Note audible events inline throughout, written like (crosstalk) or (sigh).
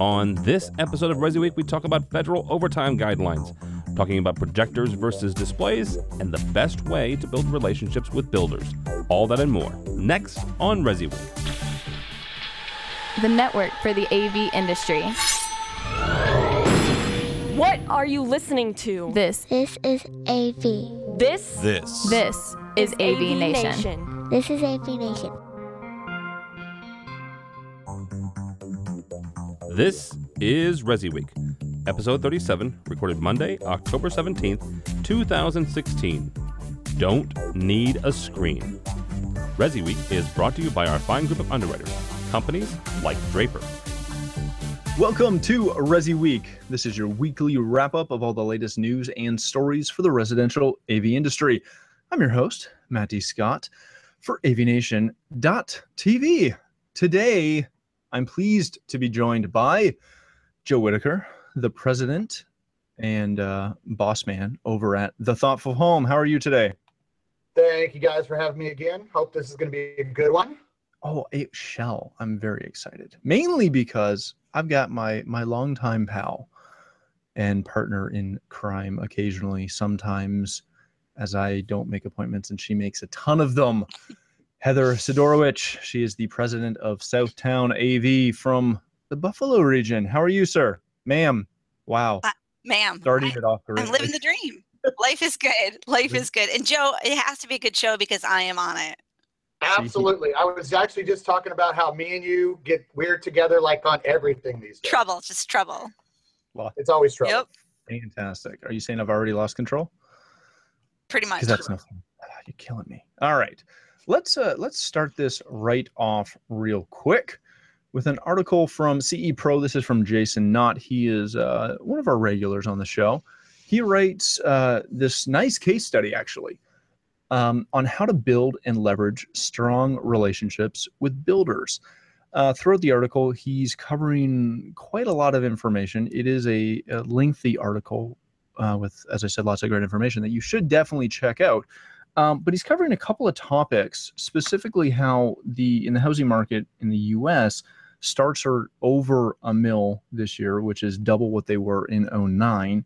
On this episode of Resi Week, we talk about federal overtime guidelines, talking about projectors versus displays, and the best way to build relationships with builders. All that and more next on Resi Week. The network for the AV industry. What are you listening to? This, This is AV. This This. this is AV Nation. This is AV Nation. This is Resi Week, episode 37, recorded Monday, October 17th, 2016. Don't need a screen. Resi Week is brought to you by our fine group of underwriters, companies like Draper. Welcome to Resi Week. This is your weekly wrap up of all the latest news and stories for the residential AV industry. I'm your host, Matty Scott, for avnation.tv. Today, I'm pleased to be joined by Joe Whitaker, the president and uh, boss man over at The Thoughtful Home. How are you today? Thank you guys for having me again. Hope this is going to be a good one. Oh, it shall. I'm very excited. Mainly because I've got my my longtime pal and partner in crime occasionally, sometimes as I don't make appointments and she makes a ton of them. Heather Sidorowicz. She is the president of Southtown AV from the Buffalo region. How are you, sir? Ma'am. Wow. Uh, Ma'am, Starting I, it off I'm living the dream. Life is good. Life is good. And Joe, it has to be a good show because I am on it. Absolutely. I was actually just talking about how me and you get weird together like on everything these days. Trouble, just trouble. Well, it's always trouble. Yep, Fantastic. Are you saying I've already lost control? pretty much. because that's no fun. Ah, You're killing me. All right, let's uh, let's start this right off real quick with an article from CE Pro. This is from Jason Knott. He is uh, one of our regulars on the show. He writes uh, this nice case study actually um, on how to build and leverage strong relationships with builders. Uh, throughout the article, he's covering quite a lot of information. It is a, a lengthy article uh, with, as I said, lots of great information that you should definitely check out. Um, but he's covering a couple of topics, specifically how the in the housing market in the U.S. starts are over a mill this year, which is double what they were in 09.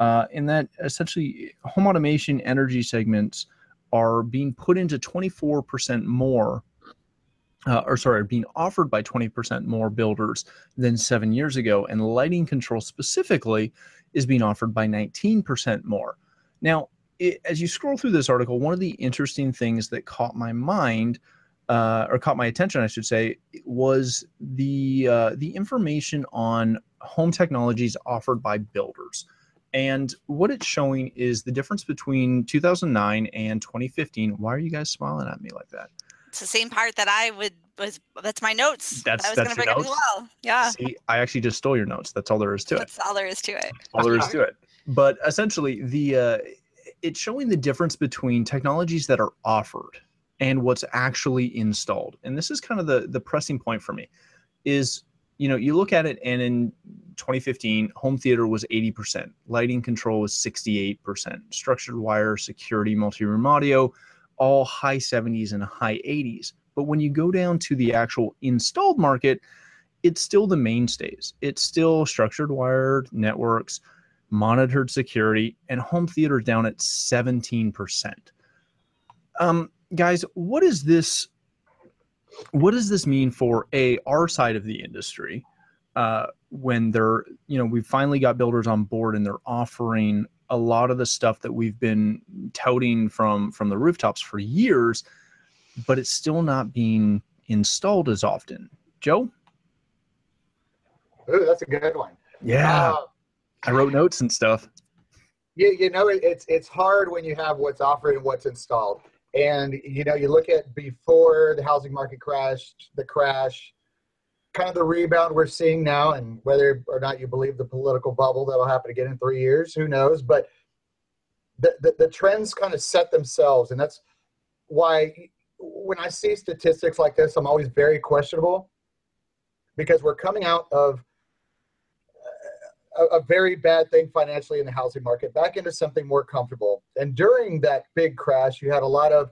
Uh, and that essentially home automation energy segments are being put into 24% more, uh, or sorry, being offered by 20% more builders than seven years ago. And lighting control specifically is being offered by 19% more. Now, it, as you scroll through this article, one of the interesting things that caught my mind, uh, or caught my attention, I should say, was the uh, the information on home technologies offered by builders. And what it's showing is the difference between 2009 and 2015. Why are you guys smiling at me like that? It's the same part that I would was. That's my notes. That's- that I was that's going to bring up as well. Yeah, See, I actually just stole your notes. That's all there is to it. that's all there is to it. all there is to it. But essentially, the uh, it's showing the difference between technologies that are offered and what's actually installed. And this is kind of the the pressing point for me. Is you know you look at it, and in 2015, home theater was 80%, lighting control was 68%, structured wire, security, multi-room audio, all high 70s and high 80s. But when you go down to the actual installed market, it's still the mainstays. It's still structured wired networks, monitored security, and home theater down at 17%. Um, guys, what is this? What does this mean for a our side of the industry? Uh, when they're, you know, we've finally got builders on board and they're offering a lot of the stuff that we've been touting from from the rooftops for years, but it's still not being installed as often. Joe? Ooh, that's a good one. Yeah, Uh, I wrote notes and stuff. you, you know, it's it's hard when you have what's offered and what's installed. And you know, you look at before the housing market crashed, the crash, kind of the rebound we're seeing now, and whether or not you believe the political bubble that'll happen again in three years, who knows? But the the, the trends kind of set themselves, and that's why when I see statistics like this, I'm always very questionable because we're coming out of a, a very bad thing financially in the housing market back into something more comfortable. And during that big crash, you had a lot of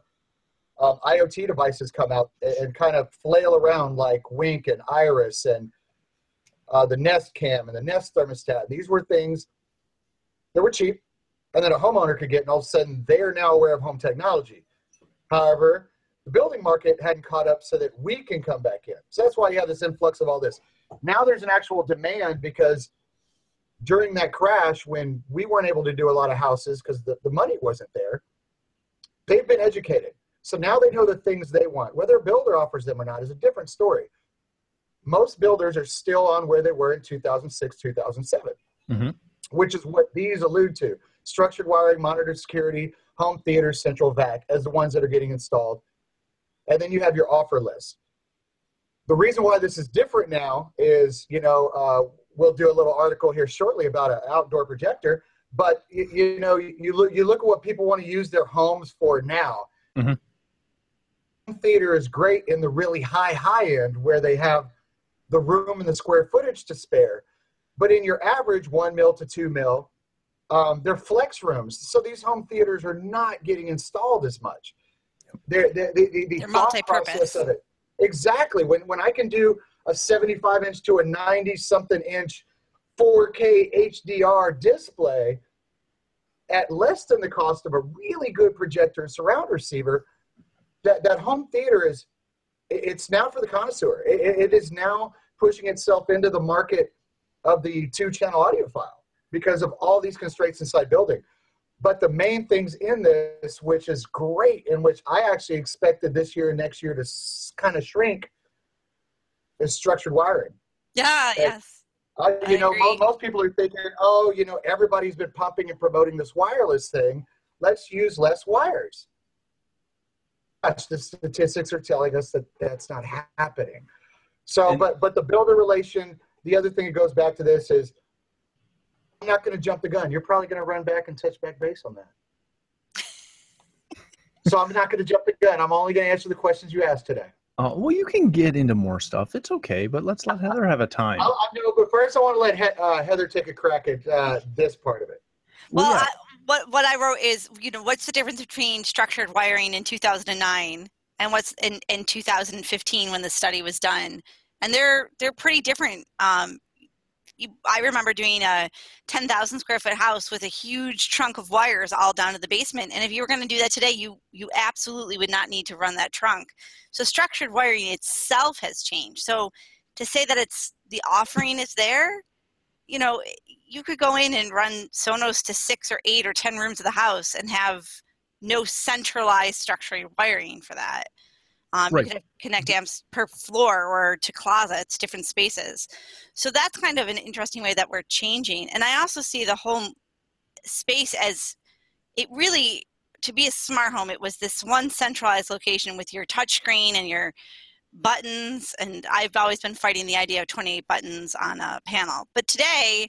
um, IoT devices come out and, kind of flail around like Wink and Iris and uh, the Nest Cam and the Nest thermostat. These were things that were cheap, and then a homeowner could get, and all of a sudden they are now aware of home technology. However, the building market hadn't caught up so that we can come back in. So that's why you have this influx of all this. Now there's an actual demand because during that crash, when we weren't able to do a lot of houses because the, the money wasn't there, they've been educated. So now they know the things they want. Whether a builder offers them or not is a different story. Most builders are still on where they were in 2006, 2007, Mhm. which is what these allude to structured wiring, monitored security, home theater, central vac as the ones that are getting installed. And then you have your offer list. The reason why this is different now is, you know, uh, we'll do a little article here shortly about an outdoor projector. But you, you know, you look you look at what people want to use their homes for now. Mhm. Home Theater is great in the really high high end where they have the room and the square footage to spare. But in your average one mil to two mil, um, they're flex rooms. So these home theaters are not getting installed as much. They're, they're, the, the, the They're thought multi-purpose. process of it. Exactly. When, when I can do a 75 inch to a 90 something inch 4K HDR display at less than the cost of a really good projector and surround receiver, that, that home theater is, it's now for the connoisseur. It, it- is now pushing itself into the market of the two channel audiophile because of all these constraints inside building. But the main things in this, which is great, and which I actually expected this year and next year to kind of shrink, is structured wiring. Yeah, Okay. yes. I, I you know, mo- agree. most people are thinking, oh, you know, everybody's been pumping and promoting this wireless thing. Let's use less wires. Gosh, the statistics are telling us that that's not ha- happening. So, And- but but the builder relation. The other thing that goes back to this is, I'm not going to jump the gun. You're probably going to run back and touch back base on that. (laughs) so I'm not going to jump the gun. I'm only going to answer the questions you asked today. Uh, well, you can get into more stuff. It's okay, but let's let Heather have a time. I, I know, but first I want to let he- uh, Heather take a crack at uh, this part of it. Well, yeah. I, what what I wrote is, you know, what's the difference between structured wiring in 2009 and what's in, in 2015 when the study was done? And they're they're pretty different. Um, I remember doing a 10,000 square foot house with a huge trunk of wires all down to the basement. And if you were going to do that today, you you absolutely would not need to run that trunk. So structured wiring itself has changed. So to say that it's the offering is there, you know, eh, you could go in and run Sonos to six or eight or ten rooms of the house and have no centralized structured wiring for that. Um, Right. You could connect amps per floor or to closets, different spaces. So that's kind of an interesting way that we're changing. And I also see the home space as it really to be a smart home. It was this one centralized location with your touchscreen and your buttons and i've always been fighting the idea of 28 buttons on a panel but today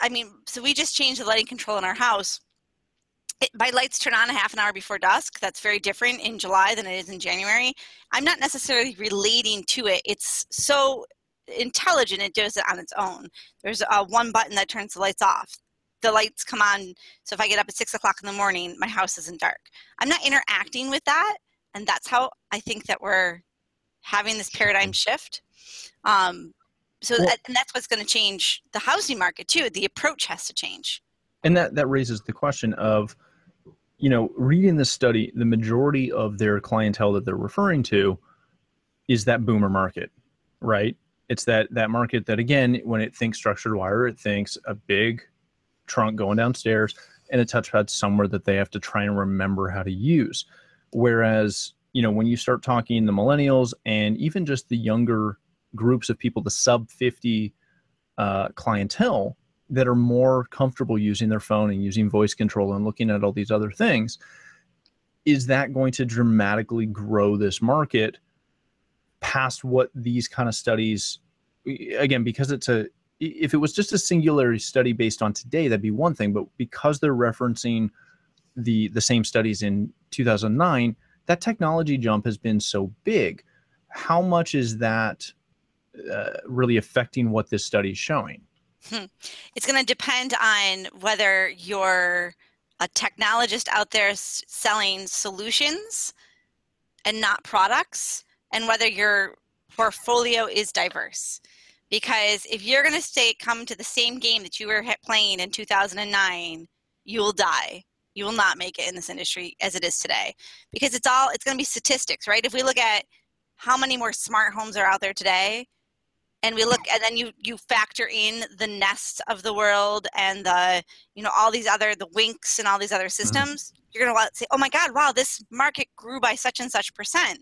i mean so we just changed the lighting control in our house it, my lights turn on a half an hour before dusk. That's very different in july than it is in january. I'm not necessarily relating to it. It's so intelligent it does it on its own. There's a one button that turns the lights off. The lights come on so if i get up at six o'clock in the morning my house isn't dark. I'm not interacting with that and that's how i think that we're having this paradigm shift. Um, so Well- that, and that's what's going to change the housing market too. The approach has to change. And that that raises the question of you know reading this study the majority of their clientele that they're referring to is that boomer market right? It's that that market that again when it thinks structured wire it thinks a big trunk going downstairs and a touchpad somewhere that they have to try and remember how to use. Whereas you know when you start talking the millennials and even just the younger groups of people the sub 50 uh, clientele that are more comfortable using their phone and using voice control and looking at all these other things is that going to dramatically grow this market past what these kind of studies again because it's a if it was just a singularity study based on today that'd be one thing but because they're referencing the the same studies in 2009 that technology jump has been so big. How much is that uh, really affecting what this study is showing Hmm. it's going to depend on whether you're a technologist out there selling solutions and not products and whether your portfolio is diverse. Because if you're going to stay come to the same game that you were playing in 2009 you will die. You will not make it in this industry as it is today. Because it's all it's going to be statistics right? If we look at how many more smart homes are out there today and we look and then you you factor in the nests of the world and the you know all these other the winks and all these other mm-hmm. systems you're going to say oh my god wow this market grew by such and such percent.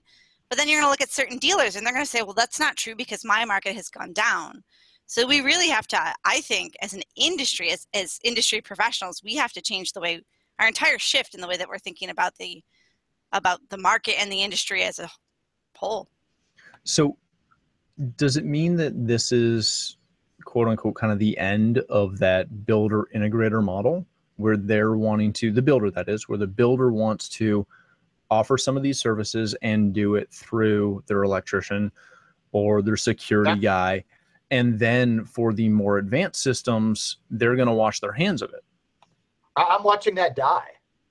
But then you're going to look at certain dealers and they're going to say well that's not true because my market has gone down. So we really have to i think as an industry as, as industry professionals we have to change the way our entire shift in the way that we're thinking about the about the market and the industry as a whole. So, does it mean that this is quote unquote kind of the end of that builder integrator model where they're wanting to, the builder that is, where the builder wants to offer some of these services and do it through their electrician or their security guy? And then for the more advanced systems, they're going to wash their hands of it. I'm watching that die.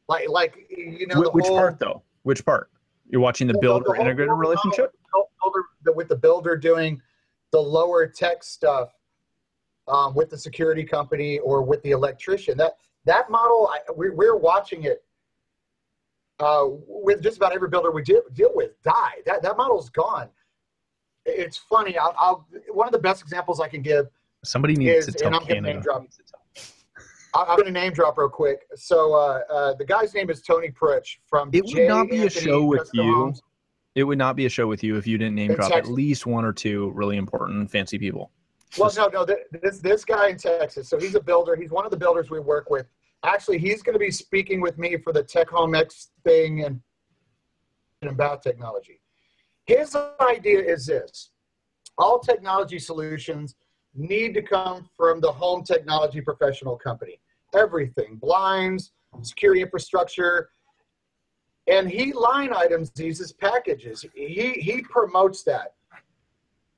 Like, like you know, Wh- the Which whole, part though? Which part? You're watching the the- the builder integrator relationship? whole builder, with the builder doing the lower tech stuff um, with the security company or with the electrician. That that model, I, we, we're watching it uh, with just about every builder we deal, deal with die. That that model's gone. It's funny. I'll, I'll one of the best examples I can give Somebody needs is, to and tell I'm gonna name Canada. drop. I'm going to name drop real quick. So uh, uh, the guy's name is Tony Pritch from. It would J. not be a show with you. Homes. It would not be a show with you if you didn't name In drop at least one or two really important fancy people. Well, no, no. This this guy in Texas. So he's a builder. He's one of the builders we work with. Actually, he's going to be speaking with me for the Tech Home X thing and and about technology. His idea is this: all technology solutions need to come from the home technology professional company. Everything, blinds, security infrastructure, and he line items these as packages. He he promotes that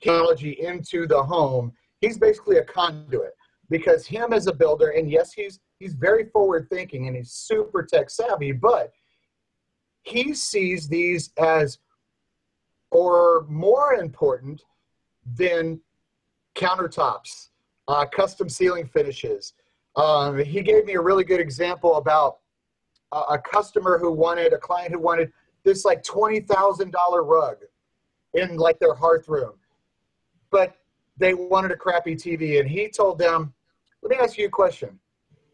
technology into the home. He's basically a conduit because him as a builder, and yes, he's he's very forward thinking and he's super tech savvy, but he sees these as or more important than countertops, uh, custom ceiling finishes. Um, he gave me a really good example about a, a customer who wanted a client who wanted this like twenty thousand dollar rug in like their hearth room, but they wanted a crappy TV, and he told them, "Let me ask you a question.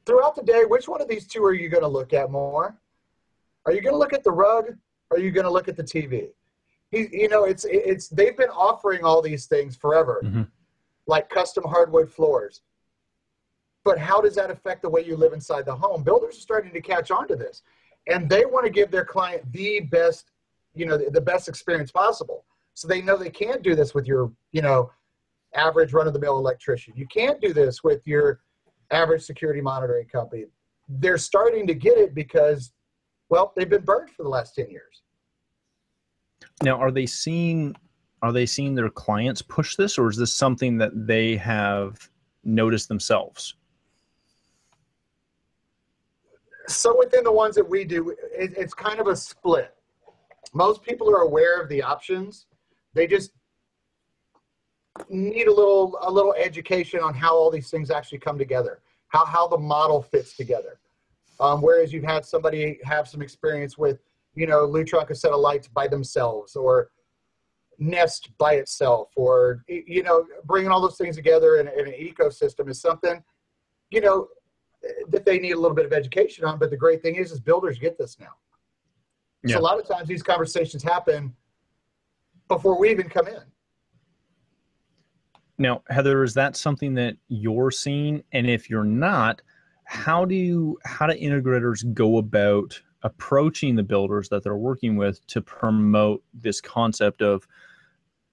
Throughout the day, which one of these two are you going to look at more? Are you going to look at the rug? Or are you going to look at the TV?" He, you know, it's it's they've been offering all these things forever, Mhm. like custom hardwood floors. But how does that affect the way you live inside the home? Builders are starting to catch on to this, and they want to give their client the best, you know, the, the best experience possible. So they know they can't do this with your, you know, average run-of-the-mill electrician. You can't do this with your average security monitoring company. They're starting to get it because, well, they've been burned for the last ten years. Now, are they seeing are they seeing their clients push this, or is this something that they have noticed themselves? So within the ones that we do, it, it's kind of a split. Most people are aware of the options. They just need a little a little education on how all these things actually come together, how how the model fits together. Um, whereas you've had somebody have some experience with, you know, Lutron set of lights by themselves, or Nest by itself, or you know, bringing all those things together in, in an ecosystem is something, you know, that they need a little bit of education on. But the great thing is, is builders get this now. Yeah. So a lot of times these conversations happen before we even come in. Now, Heather, is that something that you're seeing? And if you're not, how do you how do integrators go about approaching the builders that they're working with to promote this concept of,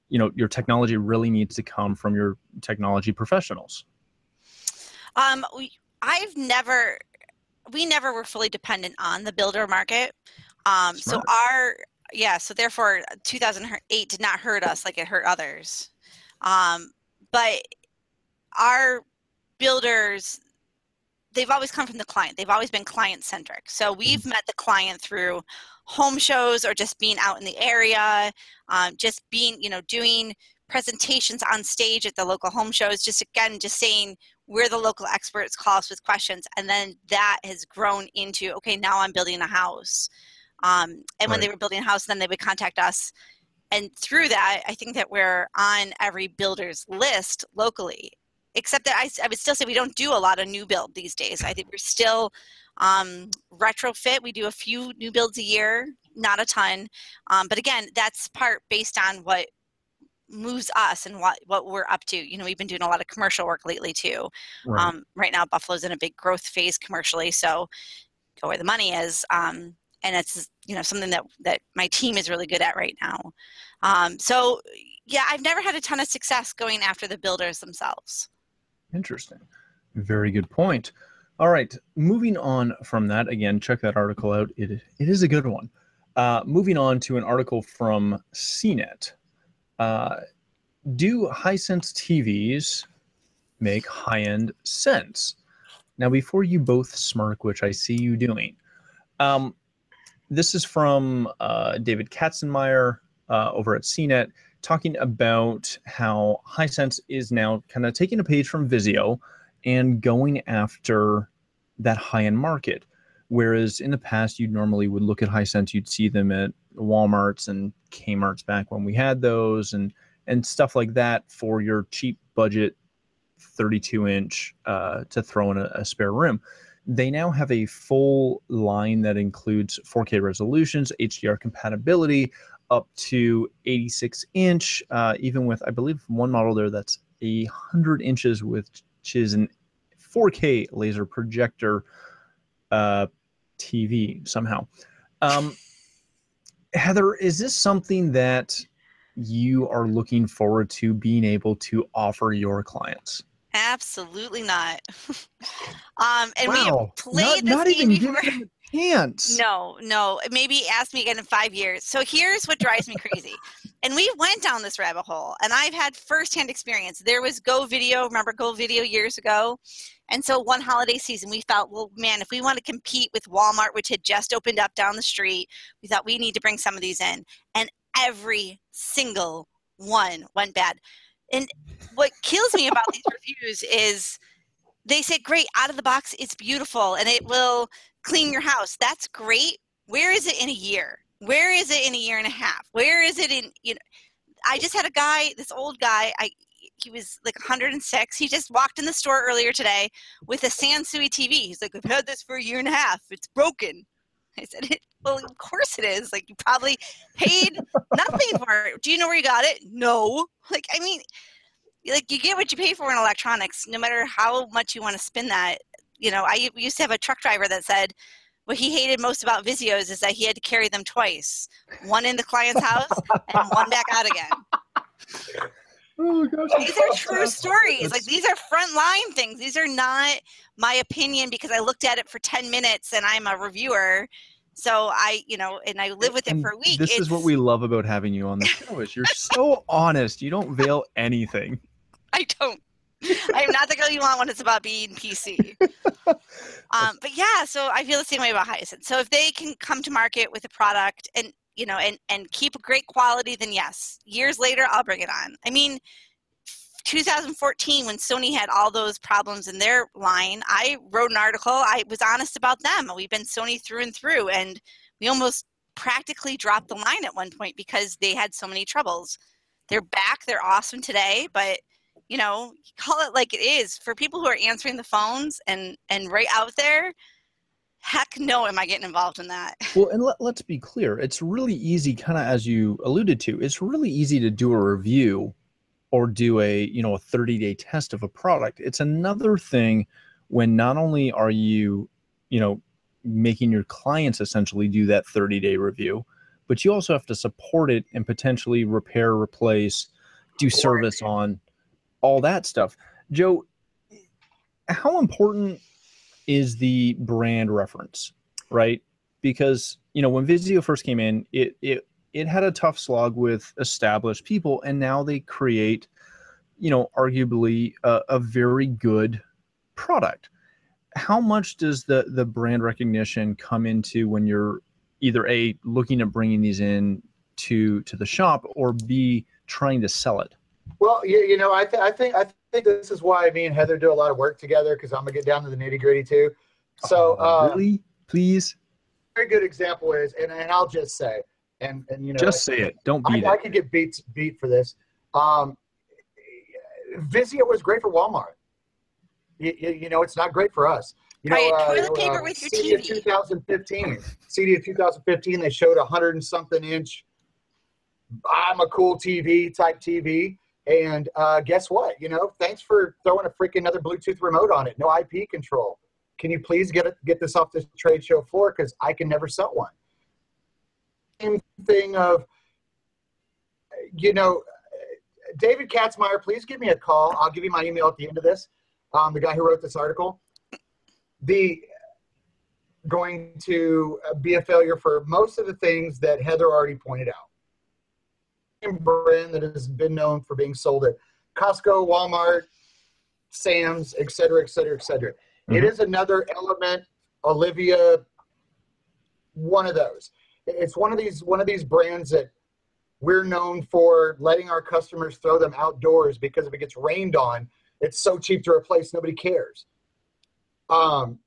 you know, your technology really needs to come from your technology professionals? Um, we, I've never, we never were fully dependent on the builder market. Um, so our, yeah, so therefore 2008 did not hurt us like it hurt others. Um, but our builders, they've always come from the client. They've always been client centric. So we've met the client through home shows or just being out in the area, um, just being, you know, doing presentations on stage at the local home shows. Just again, just saying we're the local experts. Call us with questions, and then that has grown into okay. Now I'm building a house, um, and when they were building a house, then they would contact us. And through that, I think that we're on every builder's list locally. Except that I would still say we don't do a lot of new build these days. I think we're still um, retrofit. We do a few new builds a year, not a ton. Um, but again, that's part based on what moves us and what, what we're up to. You know, we've been doing a lot of commercial work lately too. Right. Um, right now, Buffalo's in a big growth phase commercially, so go where the money is. Um, and it's you know something that that my team is really good at right now. Um, so yeah, I've never had a ton of success going after the builders themselves. Interesting. Very good point. All right, moving on from that, again, check that article out. It, it is a good one. Uh, moving on to an article from CNET. Uh, do Hisense TVs make high end sense? Now, before you both smirk, which I see you doing, um, this is from uh, David Katzmaier uh, over at CNET talking about how Hisense is now kind of taking a page from Vizio and going after that high end market. Whereas in the past, you normally would look at Hisense, you'd see them at Walmarts and Kmart's back when we had those and and stuff like that for your cheap budget 32 inch uh, to throw in a, a spare room. They now have a full line that includes 4K resolutions, HDR compatibility, up to 86 inch, uh, even with I believe one model there that's a hundred inches, which is an 4K laser projector uh, TV somehow. Um, Heather, is this something that you are looking forward to being able to offer your clients? Absolutely not. (laughs) um, and we Wow. have played not, this not game even before. giving them chance. (laughs) No, no. Maybe ask me again in five years. So here's what drives me crazy. And we went down this rabbit hole, and I've had firsthand experience. There was Go Video, remember Go Video years ago? And so one holiday season, we felt, well, man, if we want to compete with Walmart, which had just opened up down the street, we thought we need to bring some of these in. And every single one went bad. And what kills me about these (laughs) reviews is they say, great, out of the box, it's beautiful, and it will clean your house. That's great. Where is it in a year? Where is it in a year and a half? Where is it in you know? I just had a guy, this old guy. I he was like 106. He just walked in the store earlier today with a Sansui TV. He's like, I've had this for a year and a half. It's broken. I said, Well, of course it is. Like you probably paid nothing for it. Do you know where you got it? No. Like I mean, like you get what you pay for in electronics, no matter how much you want to spin that. You know, I used to have a truck driver that said what he hated most about Visios is that he had to carry them twice, one in the client's house and one back out again. (laughs) Oh gosh. These are true stories. Like these are frontline things. These are not my opinion because I looked at it for 10 minutes and I'm a reviewer. So I, you know, and I live with it And for a week. This is what we love about having you on the show is you're so honest. You don't veil anything. (laughs) I don't. I am not the girl you want when it's about being PC. (laughs) um, but yeah, so I feel the same way about Hisense. So if they can come to market with a product and you know and and keep a great quality, then yes, years later I'll bring it on. I mean, 2014 when Sony had all those problems in their line, I wrote an article. I was honest about them. We've been Sony through and through, and we almost practically dropped the line at one point because they had so many troubles. They're back. They're awesome today, but you know, call it like it is. For people who are answering the phones and and right out there, heck no, am I getting involved in that? (laughs) Well, and let, let's be clear. It's really easy, kind of as you alluded to, it's really easy to do a review or do a, you know, a 30 day test of a product. It's another thing when not only are you, you know, making your clients essentially do that 30 day review, but you also have to support it and potentially repair, replace, do service on all that stuff. Joe, how important is the brand reference, right? Because you know when Vizio first came in, it it it had a tough slog with established people, and now they create, you know, arguably a, a very good product. How much does the the brand recognition come into when you're either a looking at bringing these in to to the shop or b trying to sell it? Well, you, you know, I, th- I think I think this is why me and Heather do a lot of work together because I'm gonna get down to the nitty gritty too. So, Oh, uh, really, please, very good example is, and, and I'll just say, and and you know, just say it. Don't I, beat I it. could get beat beat for this. Um, Vizio was great for Walmart. You, you, you know, it's not great for us. You know, Right, uh, toilet paper with your CD of 2015. CD of 2015. They showed a hundred and something inch. I'm a cool TV type TV. And uh, guess what? You know, thanks for throwing a freaking another Bluetooth remote on it. No IP control. Can you please get it, get this off the trade show floor? Because I can never sell one. Same thing of, you know, David Katzmaier, please give me a call. I'll give you my email at the end of this. Um, the guy who wrote this article. The going to be a failure for most of the things that Heather already pointed out. Brand that has been known for being sold at Costco, Walmart, Sam's, et cetera, et cetera, et cetera. It Mhm. is another element, Olevia, one of those. It's one of these one of these brands that we're known for letting our customers throw them outdoors because if it gets rained on, it's so cheap to replace, nobody cares. Um,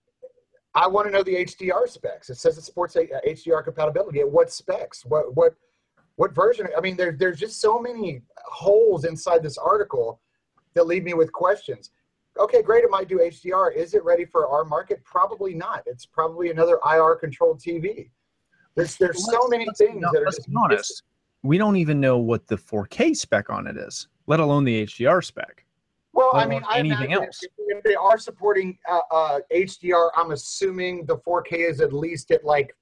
I want to know the HDR specs. It says it supports a- uh, HDR compatibility. At what specs? What what what version? I mean, there, there's just so many holes inside this article that leave me with questions. Okay, great. It might do HDR. Is it ready for our market? Probably not. It's probably another IR controlled TV. There's there's so many things that are let's just be honest. We don't even know what the 4K spec on it is, let alone the HDR spec. Well, I mean, I anything imagine else. If, if they are supporting uh, uh, HDR, I'm assuming the 4K is at least at like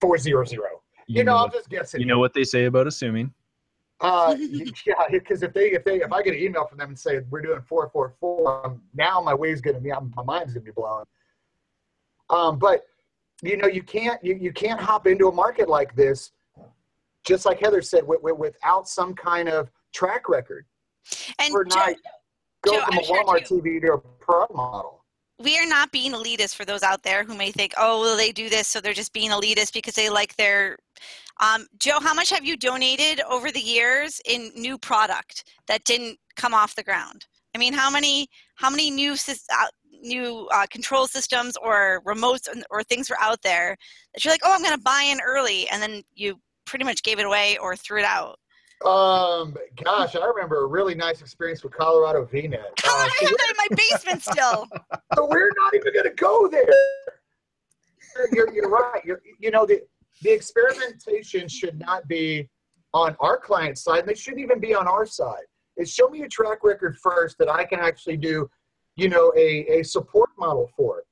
400. You, know, I'm what, just guessing. you know what they say about assuming. Uh, (laughs) yeah, because if they if they if I get an email from them and say we're doing 444, um, now my wave's gonna be my mind's gonna be blown. Um, but you know, you can't you, you can't hop into a market like this, just like Heather said, with, with, without some kind of track record. And Overnight, Joe, go Joe, from I'm a sure Walmart you- TV to a Pro model. We are not being elitist for those out there who may think, oh, well, they do this, so they're just being elitist because they like their. Um, Joe, how much have you donated over the years in new product that didn't come off the ground? I mean, how many how many new uh, new uh, control systems or remotes or things were out there that you're like, oh, I'm going to buy in early, and then you pretty much gave it away or threw it out. Um, gosh, I remember a really nice experience with Colorado VNet. How Uh, I have that in my basement still? (laughs) so we're not even going to go there. You're, you're, right. You're, you know, the, the experimentation should not be on our client side, and they shouldn't even be on our side. It's show me a track record first that I can actually do, you know, a, a support model for. it.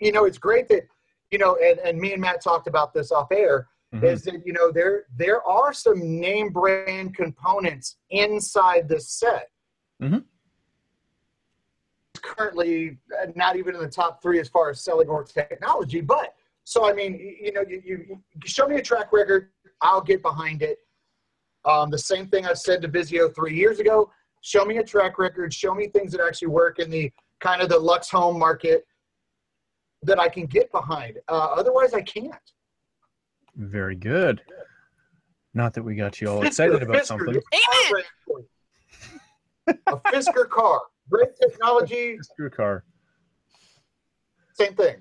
You know, it's great that, you know, and, and me and Matt talked about this off air, Mhm. is that, you know, there there are some name brand components inside this set. Mm-hmm. Currently uh, not even in the top three as far as selling or technology, but so I mean, you, know, you, you, you show me a track record, I'll get behind it. Um, the same thing I said to Vizio three years ago. Show me a track record. Show me things that actually work in the kind of the Lux home market that I can get behind. Uh, otherwise, I can't. Very good. Not that we got you all excited about Fisker, something. the car brand. a Fisker car, great technology, (laughs) Fisker car. same thing.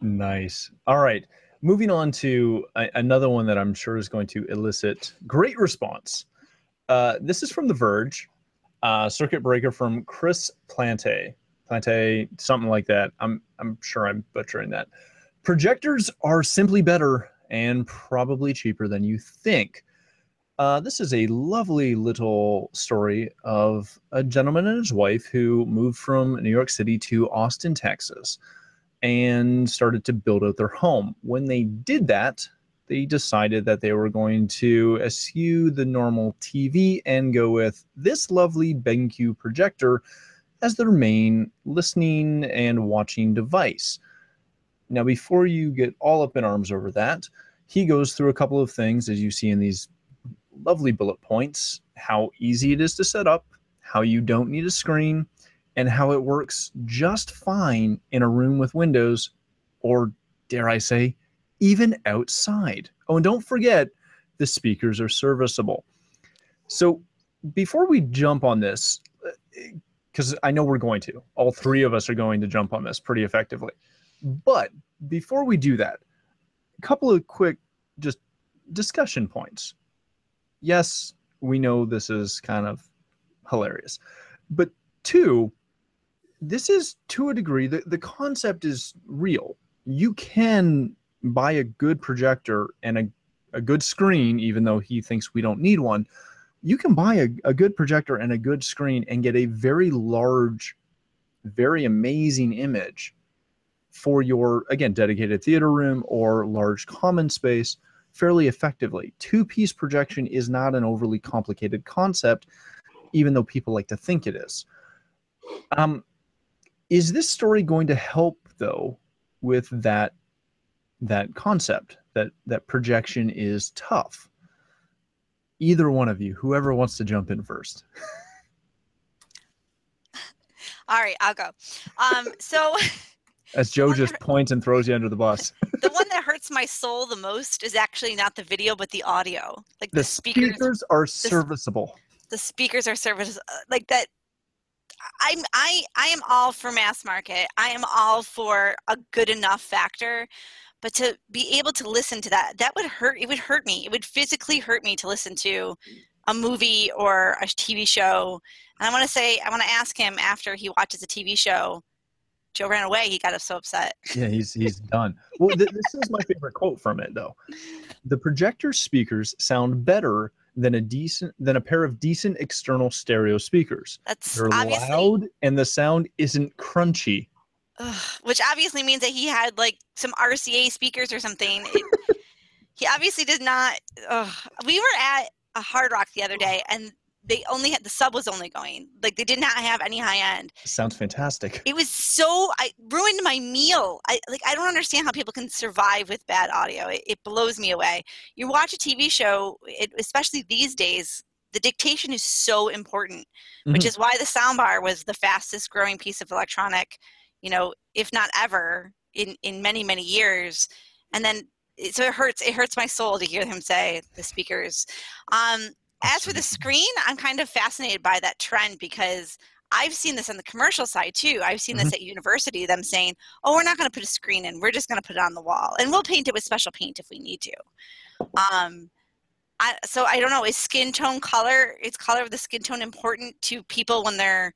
Nice. All right. Moving on to a- another one that I'm sure is going to elicit great response. Uh, this is from The Verge, uh, circuit breaker from Chris Plante. Plante, something like that. I'm I'm sure I'm butchering that. Projectors are simply better and probably cheaper than you think. Uh, this is a lovely little story of a gentleman and his wife who moved from New York City to Austin, Texas and started to build out their home. When they did that, they decided that they were going to eschew the normal TV and go with this lovely BenQ projector as their main listening and watching device. Now, before you get all up in arms over that, he goes through a couple of things as you see in these lovely bullet points how easy it is to set up, how you don't need a screen, and how it works just fine in a room with windows, or dare I say, even outside. Oh, and don't forget, the speakers are serviceable. So, before we jump on this, uh, because I know we're going to, all three of us are going to jump on this pretty effectively. But before we do that, a couple of quick just discussion points. Yes, we know this is kind of hilarious, but two, this is to a degree the, the concept is real. You can buy a good projector and a, a good screen, even though he thinks we don't need one. You can buy a, a good projector and a good screen and get a very large, very amazing image for your, again, dedicated theater room or large common space fairly effectively. Two piece projection is not an overly complicated concept, even though people like to think it is. Um, is this story going to help though with that that concept that that projection is tough? Either one of you, whoever wants to jump in first. (laughs) All right, I'll go. Um, so (laughs) As Joe just points and throws you under the bus. (laughs) the one that hurts my soul the most is actually not the video, but the audio. Like the, The speakers, speakers are serviceable. the speakers are service uh, like that. I'm I I am all for mass market. I am all for a good enough factor, but to be able to listen to that, that would hurt. It would hurt me. It would physically hurt me to listen to a movie or a TV show. And I want to say, I want to ask him after he watches a TV show. Joe ran away. He got us so upset. Yeah, he's he's done. Well, th- this is my favorite quote from it though. The projector speakers sound better than a decent than a pair of decent external stereo speakers. That's They're obviously loud and the sound isn't crunchy. Ugh, which obviously means that he had like some RCA speakers or something. It- he obviously did not. Ugh. We were at a Hard Rock the other day, and they only had the sub was only going. Like they did not have any high end. Sounds fantastic. It was so I ruined my meal. I like I don't understand how people can survive with bad audio. It, it blows me away. You watch a TV show, it, especially these days. The dictation is so important, which Mhm. is why the soundbar was the fastest growing piece of electronic, you know, if not ever in in many many years. And then so it hurts. It hurts my soul to hear him say the speakers. Um, as for the screen, I'm kind of fascinated by that trend because I've seen this on the commercial side too. I've seen this at university, them saying, "Oh, we're not going to put a screen in. We're just going to put it on the wall, and we'll paint it with special paint if we need to." Um, I, so I don't know. Is skin tone color? Is color of the skin tone important to people when they're?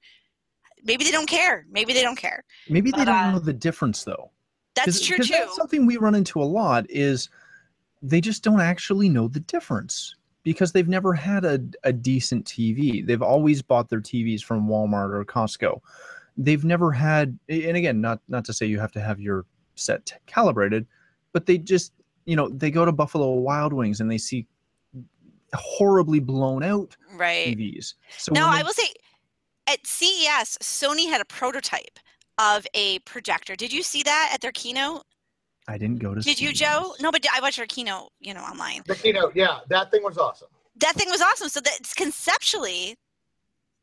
Maybe they don't care. Maybe they don't care. Maybe they don't uh, know the difference though. That's true too. That's something we run into a lot is they just don't actually know the difference because they've never had a, a decent TV. They've always bought their TVs from Walmart or Costco. They've never had and again, not not to say you have to have your set calibrated, but they just, you know, they go to Buffalo Wild Wings and they see horribly blown out right. TVs. So No, when I will say at CES, Sony had a prototype of a projector. Did you see that at their keynote? I didn't go to Did you, Joe? No, but I watched their keynote, you know, online. The keynote, yeah, that thing was awesome. That thing was awesome. So that conceptually,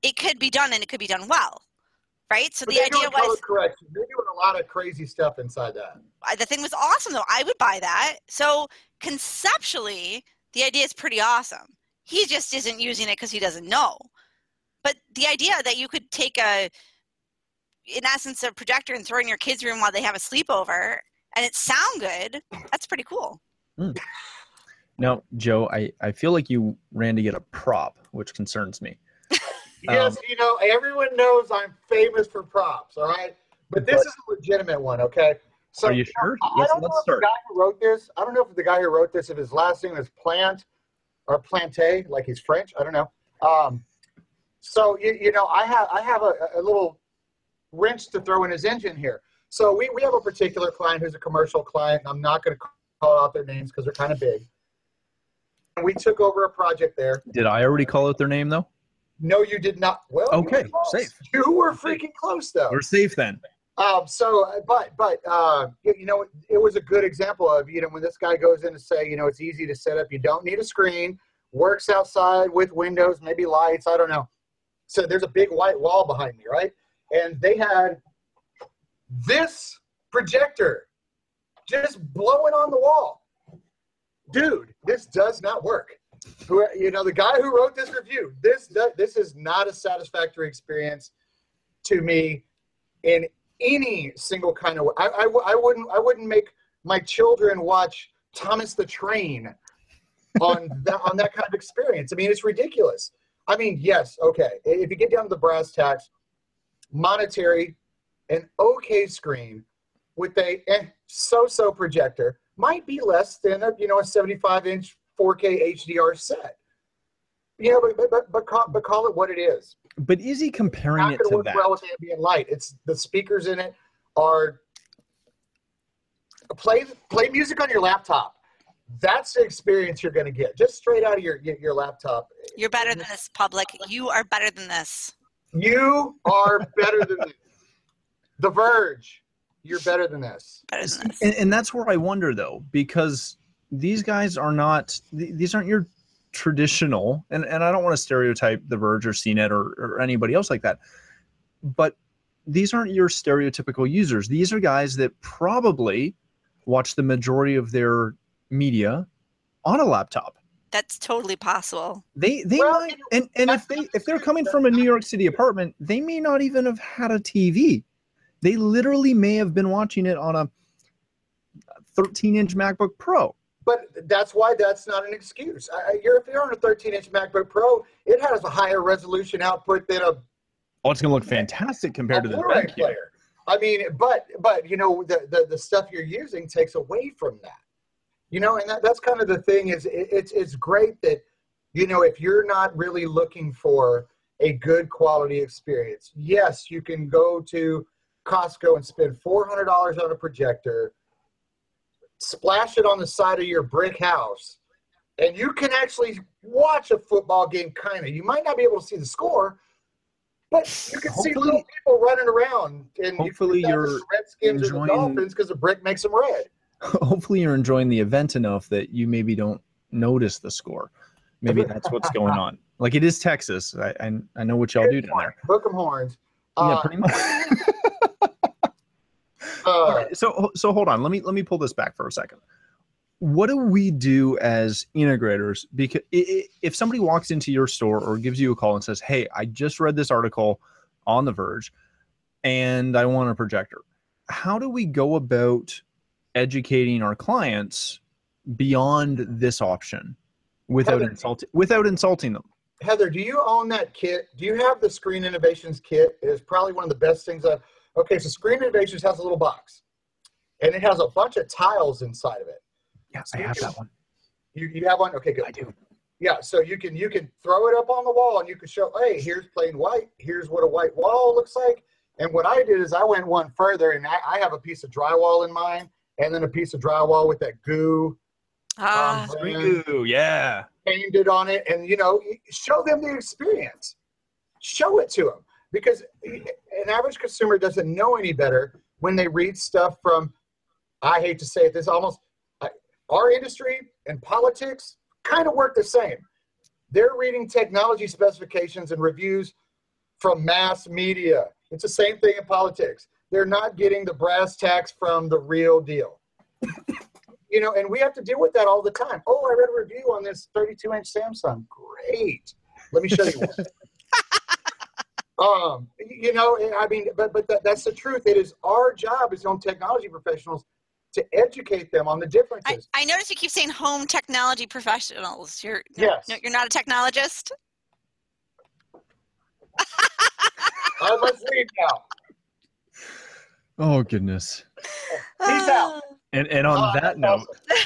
it could be done and it could be done well, right? So But the idea was correction. They're doing a lot of crazy stuff inside that. I- the thing was awesome though. I would buy that. So conceptually, the idea is pretty awesome. He just isn't using it because he doesn't know. But the idea that you could take a, in essence, a projector and throw it in your kids' room while they have a sleepover and it sound good, that's pretty cool. Now, Joe, I, I feel like you ran to get a prop, which concerns me. (laughs) Yes, Um, you know, everyone knows I'm famous for props, all right? But this But- is a legitimate one, okay? So Are you sure? I Let's, don't know let's if the start. guy who wrote this, I don't know if the guy who wrote this, if his last name is Plant or Plante, like he's French, I don't know. Um, so, you, you know, I have, I have a, a little wrench to throw in his engine here. So we, we have a particular client who's a commercial client. and I'm not going to call out their names because they're kind of big. And we took over a project there. Did I already call out their name, though? No, you did not. Well, you Okay, close. safe. You were freaking close, though. We're safe then. Um, so, but, but, uh, you you know, it was a good example of, you know, when this guy goes in to say, you know, it's easy to set up. You don't need a screen. Works outside with windows, maybe lights. I don't know. So there's a big white wall behind me, right? And they had this projector just blowing on the wall. Dude, this does not work. who you know the guy who wrote this review this this is not a satisfactory experience to me in any single kind of way I, I, I wouldn't i wouldn't make my children watch thomas the train on (laughs) that on that kind of experience i mean it's ridiculous i mean yes okay if you get down to the brass tacks monetary an okay screen with a eh, so-so projector might be less than a you know a 75 inch 4K HDR set. You know, but but but call, but call it what it is. But is he comparing Not it going to to work that? well with ambient light. It's the speakers in it are play play music on your laptop. That's the experience you're going to get just straight out of your your, your laptop. You're better than this, public. You are better than this. You are better than this. The Verge. You're better than this. Better than this. and, and that's where I wonder though, because these guys are not; these aren't your traditional. And and I don't want to stereotype The Verge or CNET or, or anybody else like that, but these aren't your stereotypical users. These are guys that probably watch the majority of their media on a laptop. That's totally possible. They they Well, might, and and if they if they're coming from a New York City apartment, they may not even have had a TV. They literally may have been watching it on a 13 inch MacBook Pro. But that's why that's not an excuse. I, I- you're, if you're on a 13 inch MacBook Pro, it has a higher resolution output than a Oh, it's gonna look fantastic compared to the Blu-ray player. I mean, but but you know the, the the stuff you're using takes away from that. You know, and that, that's kind of the thing is it, it's it's great that you know if you're not really looking for a good quality experience, yes, you can go to Costco and spend four hundred dollars on a projector, splash it on the side of your brick house, and you can actually watch a football game. Kind of, you might not be able to see the score, but you can see Hopefully- little people running around, and Hopefully you the Redskins or the Dolphins because the brick makes them red. Hopefully, you're enjoying the event enough that you maybe don't notice the score. Maybe that's what's going on. Like it is Texas. I I, I know what y'all do down there. Hook 'em horns. Yeah, Uh, pretty much. (laughs) uh, so so hold on. Let me let me pull this back for a second. What do we do as integrators? Because if somebody walks into your store or gives you a call and says, "Hey, I just read this article on The Verge, and I want a projector," how do we go about educating our clients beyond this option without insulting without insulting them? Heather, do you own that kit? Do you have the Screen Innovations kit? It is probably one of the best things I've. Okay, so Screen Innovations has a little box, and it has a bunch of tiles inside of it. Yeah, I have that one. You, you have one? Okay, good. I do. Yeah, so you can you can throw it up on the wall and you can show, hey, here's plain white. Here's what a white wall looks like. And what I did is I went one further and I, I have a piece of drywall in mine, and then a piece of drywall with that goo Ah, um, goo, yeah. painted on it, and you know, show them the experience. Show it to them because an average consumer doesn't know any better when they read stuff from. I hate to say it, this almost our industry and politics kind of work the same. They're reading technology specifications and reviews from mass media. It's the same thing in politics. They're not getting the brass tacks from the real deal. (laughs) you know, and we have to deal with that all the time. Oh, I read a review on this 32 inch Samsung. Great. Let me show you one. (laughs) um, you know, I mean, but but that, that's the truth. It is our job as home technology professionals to educate them on the differences. I notice you keep saying home technology professionals. You're Yes. no, you're not a technologist. (laughs) Uh, I must leave now. Oh goodness. Peace out. Uh. And and on Oh, that note, awesome.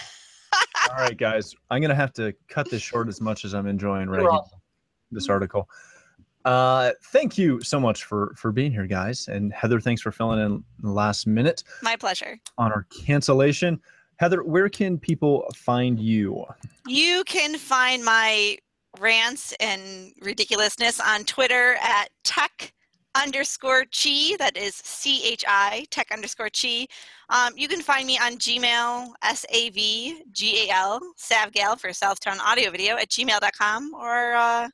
(laughs) all right, guys, I'm gonna have to cut this short as much as I'm enjoying You're writing awesome. this article. Uh, thank you so much for for being here, guys. And Heather, thanks for filling in the last minute My pleasure. on our cancellation. Heather, where can people find you? You can find my rants and ridiculousness on Twitter at tech underscore chi. That is C H I, tech underscore chi. Um, you can find me on Gmail, S A V G A L, Savgal for Southtown Audio Video at gmail.com or, uh,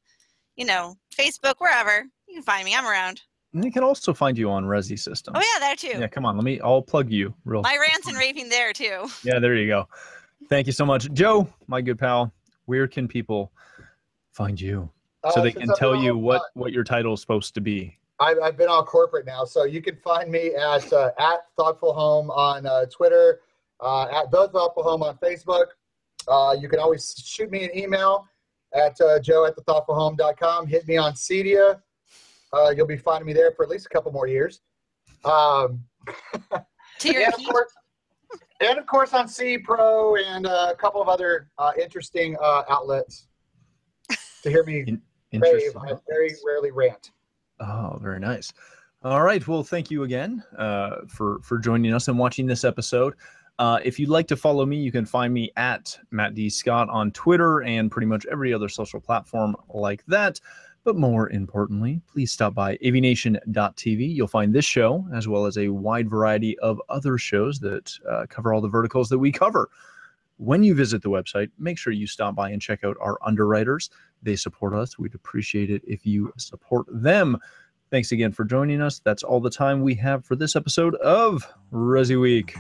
you know, Facebook, wherever. You can find me. I'm around. And they can also find you on Resi System. Oh, yeah, there too. Yeah, come on, let me. I'll plug you real. My rants and raving there too. Yeah, there you go. Thank you so much, Joe, my good pal. where can people find you Uh, so they can I've tell you all- what what your title is supposed to be? I've, I've been all corporate now, so you can find me at uh, at Thoughtful Home on uh, Twitter, uh, at the Thoughtful Home on Facebook. Uh, you can always shoot me an email at uh, joe at thethoughtfulhome.com. Hit me on Cedia. Uh, you'll be finding me there for at least a couple more years. Um, (laughs) To your and, of course, and of course on CE Pro and uh, a couple of other uh, interesting uh, outlets to hear me (laughs) rave. Interesting. I very rarely rant. Oh, very nice. All right. Well, thank you again uh, for for joining us and watching this episode. Uh, if you'd like to follow me, you can find me at Matt D. Scott on Twitter and pretty much every other social platform like that. But more importantly, please stop by avnation.tv. You'll find this show as well as a wide variety of other shows that uh, cover all the verticals that we cover. When you visit the website, make sure you stop by and check out our underwriters. They support us. We'd appreciate it if you support them. Thanks again for joining us. That's all the time we have for this episode of Resi Week.